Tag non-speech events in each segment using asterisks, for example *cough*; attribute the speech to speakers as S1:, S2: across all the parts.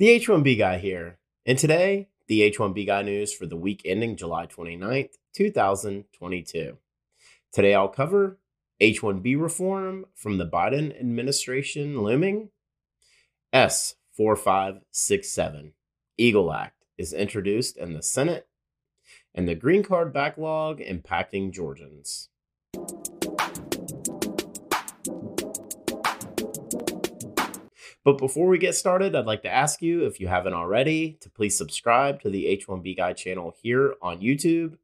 S1: The H 1B guy here. And today, the H 1B guy news for the week ending July 29th, 2022. Today, I'll cover H 1B reform from the Biden administration looming. S 4567, Eagle Act, is introduced in the Senate, and the green card backlog impacting Georgians. But before we get started, I'd like to ask you, if you haven't already, to please subscribe to the H1B Guy channel here on YouTube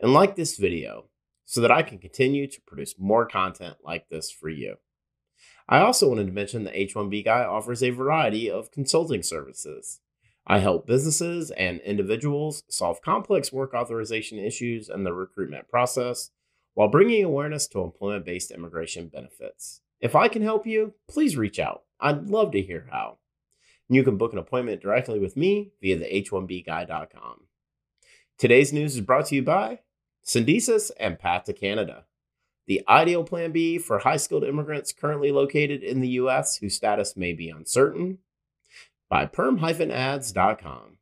S1: and like this video so that I can continue to produce more content like this for you. I also wanted to mention that H1B Guy offers a variety of consulting services. I help businesses and individuals solve complex work authorization issues and the recruitment process while bringing awareness to employment based immigration benefits. If I can help you, please reach out. I'd love to hear how. You can book an appointment directly with me via the h1bguy.com. Today's news is brought to you by Syndesus and Path to Canada, the ideal plan B for high skilled immigrants currently located in the U.S. whose status may be uncertain, by perm-ads.com,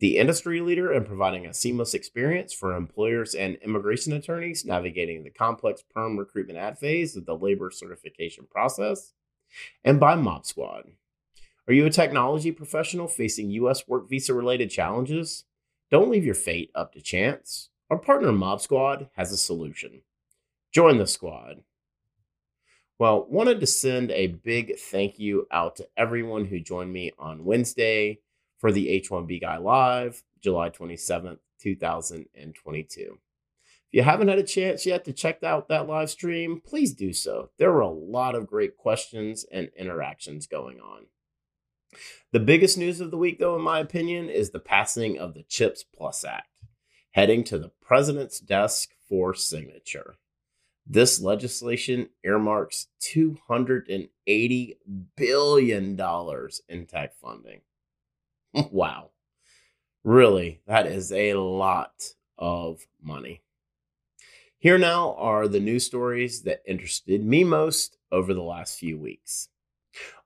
S1: the industry leader in providing a seamless experience for employers and immigration attorneys navigating the complex perm recruitment ad phase of the labor certification process, and by Mob Squad. Are you a technology professional facing U.S. work visa related challenges? Don't leave your fate up to chance. Our partner Mob Squad has a solution. Join the squad. Well, wanted to send a big thank you out to everyone who joined me on Wednesday for the H1B Guy Live, July 27th, 2022 you haven't had a chance yet to check out that live stream, please do so. There were a lot of great questions and interactions going on. The biggest news of the week, though, in my opinion, is the passing of the CHIPS Plus Act, heading to the president's desk for signature. This legislation earmarks $280 billion in tech funding. *laughs* wow. Really, that is a lot of money. Here now are the news stories that interested me most over the last few weeks.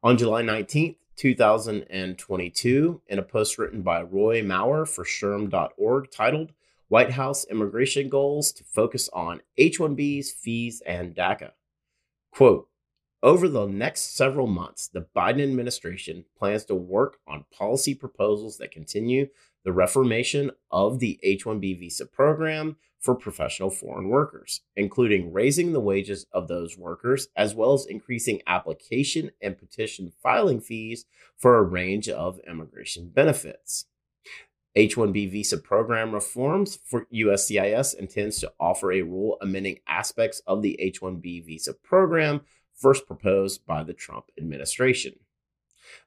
S1: On July 19th, 2022, in a post written by Roy Maurer for SHRM.org titled White House Immigration Goals to Focus on H 1Bs, Fees, and DACA. Quote, over the next several months, the Biden administration plans to work on policy proposals that continue the reformation of the H 1B visa program for professional foreign workers, including raising the wages of those workers, as well as increasing application and petition filing fees for a range of immigration benefits. H 1B visa program reforms for USCIS intends to offer a rule amending aspects of the H 1B visa program first proposed by the Trump administration.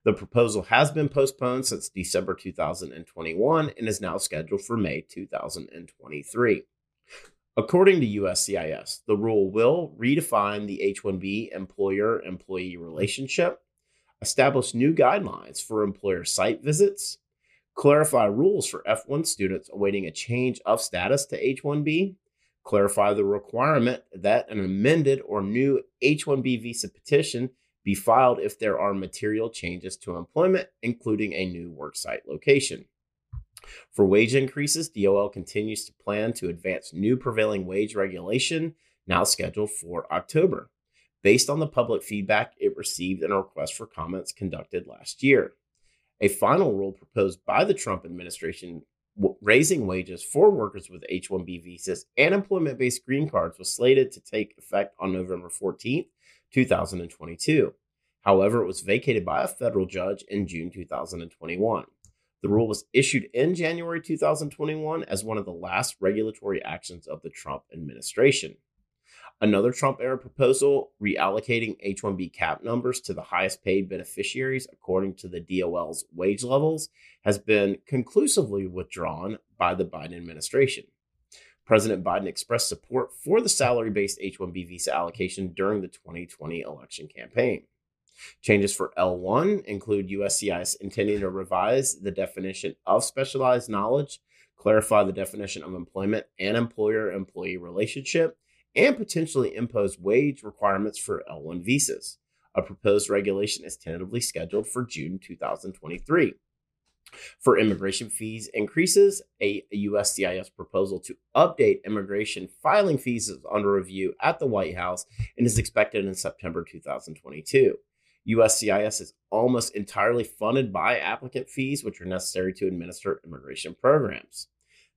S1: The proposal has been postponed since December 2021 and is now scheduled for May 2023. According to USCIS, the rule will redefine the H 1B employer employee relationship, establish new guidelines for employer site visits, clarify rules for F1 students awaiting a change of status to H 1B, clarify the requirement that an amended or new H 1B visa petition be filed if there are material changes to employment, including a new worksite location. For wage increases, DOL continues to plan to advance new prevailing wage regulation, now scheduled for October, based on the public feedback it received in a request for comments conducted last year. A final rule proposed by the Trump administration raising wages for workers with H 1B visas and employment based green cards was slated to take effect on November 14th, 2022. However, it was vacated by a federal judge in June 2021. The rule was issued in January 2021 as one of the last regulatory actions of the Trump administration. Another Trump era proposal reallocating H 1B cap numbers to the highest paid beneficiaries according to the DOL's wage levels has been conclusively withdrawn by the Biden administration. President Biden expressed support for the salary based H 1B visa allocation during the 2020 election campaign. Changes for L1 include USCIS intending to revise the definition of specialized knowledge, clarify the definition of employment and employer employee relationship, and potentially impose wage requirements for L1 visas. A proposed regulation is tentatively scheduled for June 2023. For immigration fees increases, a USCIS proposal to update immigration filing fees is under review at the White House and is expected in September 2022. USCIS is almost entirely funded by applicant fees, which are necessary to administer immigration programs.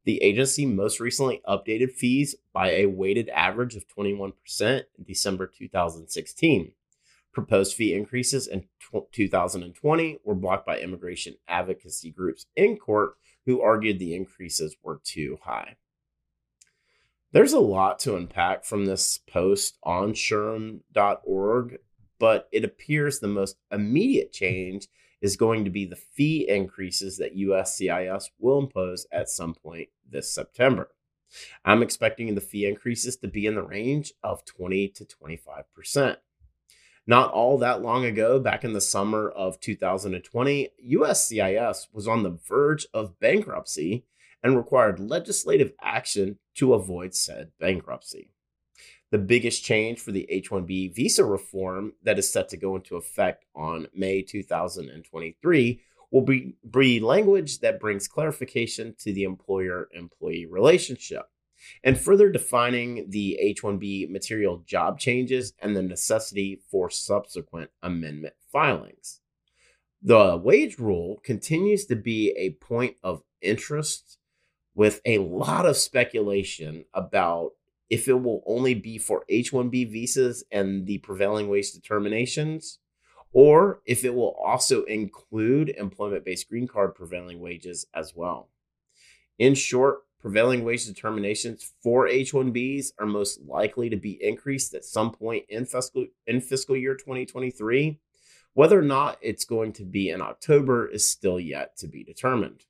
S1: The agency most recently updated fees by a weighted average of 21% in December 2016. Proposed fee increases in 2020 were blocked by immigration advocacy groups in court who argued the increases were too high. There's a lot to unpack from this post on SHRM.org, but it appears the most immediate change is going to be the fee increases that USCIS will impose at some point this September. I'm expecting the fee increases to be in the range of 20 to 25%. Not all that long ago, back in the summer of 2020, USCIS was on the verge of bankruptcy and required legislative action to avoid said bankruptcy. The biggest change for the H 1B visa reform that is set to go into effect on May 2023 will be, be language that brings clarification to the employer employee relationship and further defining the H 1B material job changes and the necessity for subsequent amendment filings. The wage rule continues to be a point of interest with a lot of speculation about if it will only be for H 1B visas and the prevailing wage determinations, or if it will also include employment based green card prevailing wages as well. In short, prevailing wage determinations for H-1Bs are most likely to be increased at some point in fiscal in fiscal year 2023. Whether or not it's going to be in October is still yet to be determined.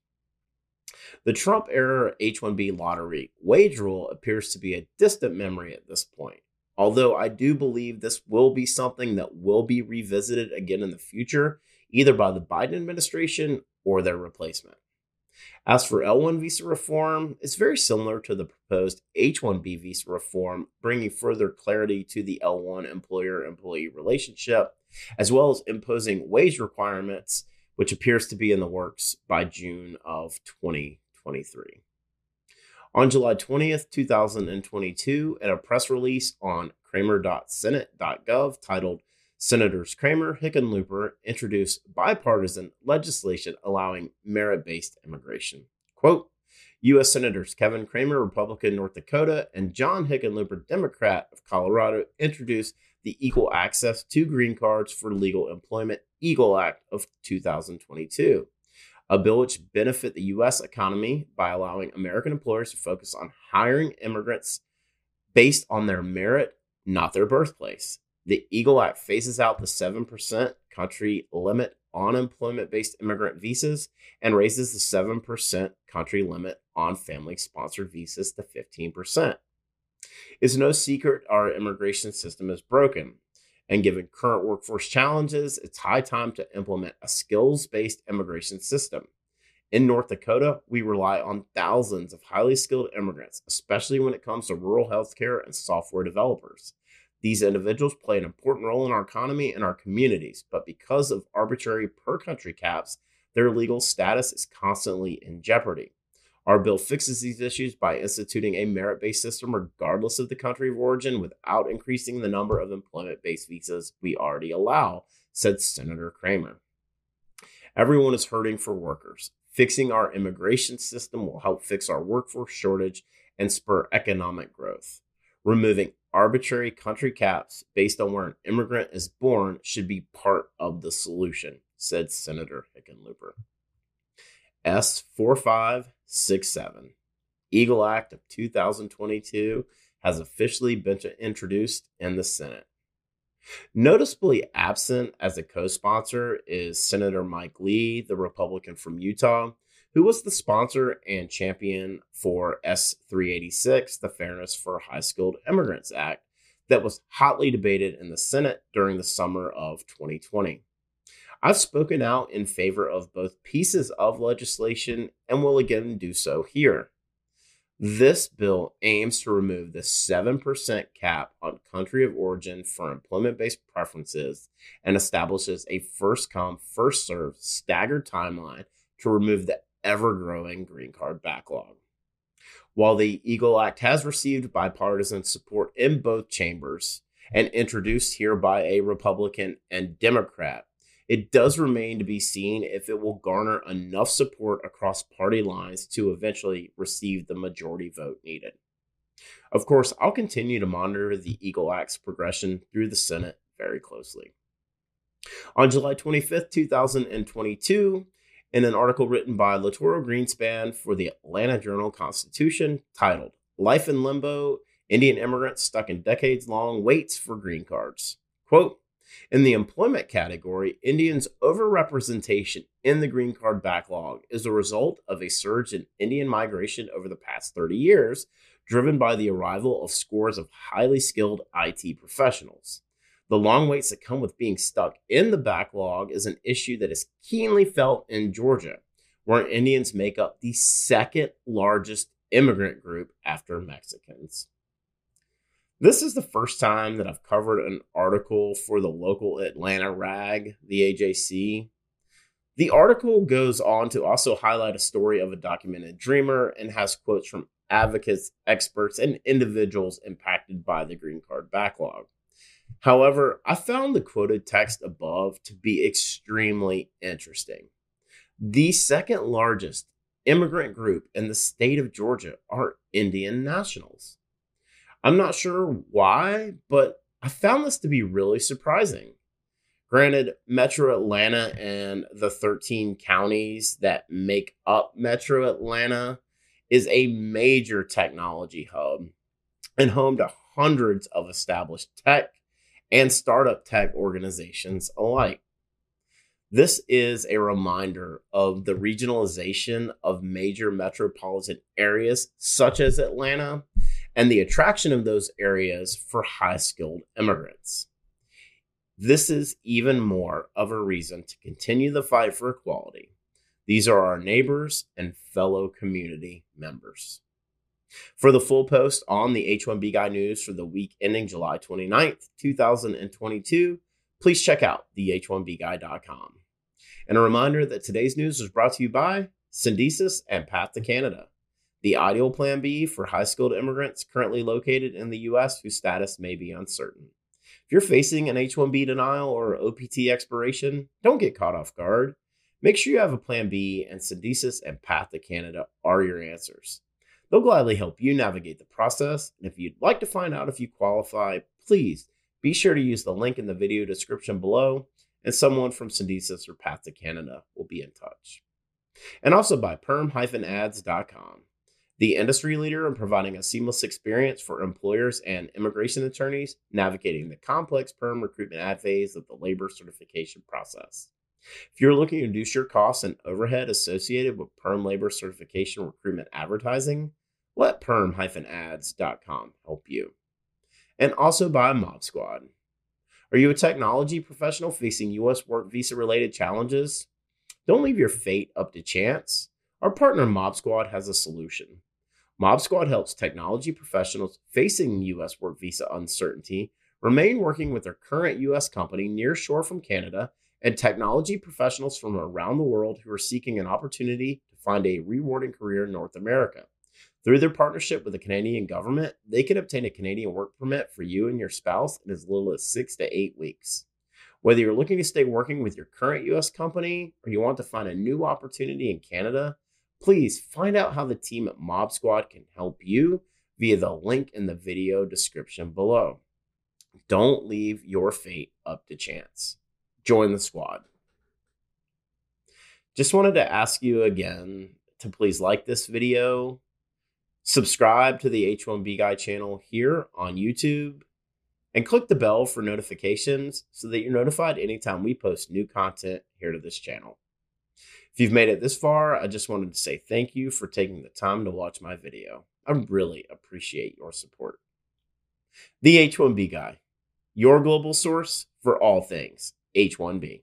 S1: The Trump era H-1B lottery wage rule appears to be a distant memory at this point. Although I do believe this will be something that will be revisited again in the future, either by the Biden administration or their replacement. As for L1 visa reform, it's very similar to the proposed H1B visa reform, bringing further clarity to the L1 employer employee relationship, as well as imposing wage requirements, which appears to be in the works by June of 2023. On July 20th, 2022, in a press release on cramer.senate.gov titled Senators Cramer, Hickenlooper introduced bipartisan legislation allowing merit based immigration. Quote U.S. Senators Kevin Cramer, Republican, North Dakota, and John Hickenlooper, Democrat of Colorado, introduced the Equal Access to Green Cards for Legal Employment EAGLE Act of 2022, a bill which benefit the U.S. economy by allowing American employers to focus on hiring immigrants based on their merit, not their birthplace. The Eagle Act phases out the 7% country limit on employment based immigrant visas and raises the 7% country limit on family sponsored visas to 15%. It's no secret our immigration system is broken. And given current workforce challenges, it's high time to implement a skills based immigration system. In North Dakota, we rely on thousands of highly skilled immigrants, especially when it comes to rural healthcare and software developers. These individuals play an important role in our economy and our communities, but because of arbitrary per country caps, their legal status is constantly in jeopardy. Our bill fixes these issues by instituting a merit based system regardless of the country of origin without increasing the number of employment based visas we already allow, said Senator Cramer. Everyone is hurting for workers. Fixing our immigration system will help fix our workforce shortage and spur economic growth. Removing arbitrary country caps based on where an immigrant is born should be part of the solution, said Senator Hickenlooper. S4567, Eagle Act of 2022, has officially been introduced in the Senate. Noticeably absent as a co sponsor is Senator Mike Lee, the Republican from Utah, who was the sponsor and champion for S386, the Fairness for High Skilled Immigrants Act, that was hotly debated in the Senate during the summer of 2020. I've spoken out in favor of both pieces of legislation and will again do so here. This bill aims to remove the 7% cap on country of origin for employment based preferences and establishes a first come, first served staggered timeline to remove the ever growing green card backlog. While the Eagle Act has received bipartisan support in both chambers and introduced here by a Republican and Democrat, it does remain to be seen if it will garner enough support across party lines to eventually receive the majority vote needed. Of course, I'll continue to monitor the Eagle Act's progression through the Senate very closely. On July 25th, 2022, in an article written by Lautaro Grinspan for the Atlanta Journal Constitution titled Life in Limbo Indian Immigrants Stuck in Decades Long Waits for Green Cards. Quote In the employment category, Indians' overrepresentation in the green card backlog is a result of a surge in Indian migration over the past 30 years, driven by the arrival of scores of highly skilled IT professionals. The long waits that come with being stuck in the backlog is an issue that is keenly felt in Georgia, where Indians make up the second largest immigrant group after Mexicans. This is the first time that I've covered an article for the local Atlanta rag, the AJC. The article goes on to also highlight a story of a documented dreamer and has quotes from advocates, experts, and individuals impacted by the green card backlog. However, I found the quoted text above to be extremely interesting. The second largest immigrant group in the state of Georgia are Indian nationals. I'm not sure why, but I found this to be really surprising. Granted, Metro Atlanta and the 13 counties that make up Metro Atlanta is a major technology hub and home to hundreds of established tech and startup tech organizations alike. This is a reminder of the regionalization of major metropolitan areas such as Atlanta and the attraction of those areas for high skilled immigrants. This is even more of a reason to continue the fight for equality. These are our neighbors and fellow community members. For the full post on the H1B Guy News for the week ending July 29th, 2022, please check out the h1bguy.com. And a reminder that today's news was brought to you by Syndesus and Path to Canada, the ideal plan B for high skilled immigrants currently located in the U.S. whose status may be uncertain. If you're facing an H 1B denial or OPT expiration, don't get caught off guard. Make sure you have a plan B, and Syndesus and Path to Canada are your answers. They'll gladly help you navigate the process. And if you'd like to find out if you qualify, please be sure to use the link in the video description below, and someone from Syndesus or Path to Canada will be in touch. And also by perm-ads.com, the industry leader in providing a seamless experience for employers and immigration attorneys navigating the complex perm recruitment ad phase of the labor certification process. If you're looking to reduce your costs and overhead associated with perm labor certification recruitment advertising, let perm-ads.com help you. And also by Mob Squad. Are you a technology professional facing U.S. work visa related challenges? Don't leave your fate up to chance. Our partner Mob Squad has a solution. Mob Squad helps technology professionals facing U.S. work visa uncertainty remain working with their current U.S. company near shore from Canada and technology professionals from around the world who are seeking an opportunity to find a rewarding career in North America. Through their partnership with the Canadian government, they can obtain a Canadian work permit for you and your spouse in as little as six to eight weeks. Whether you're looking to stay working with your current US company or you want to find a new opportunity in Canada, please find out how the team at Mob Squad can help you via the link in the video description below. Don't leave your fate up to chance. Join the squad. Just wanted to ask you again to please like this video, subscribe to the H1B Guy channel here on YouTube, and click the bell for notifications so that you're notified anytime we post new content here to this channel. If you've made it this far, I just wanted to say thank you for taking the time to watch my video. I really appreciate your support. The H1B Guy, your global source for all things H1B.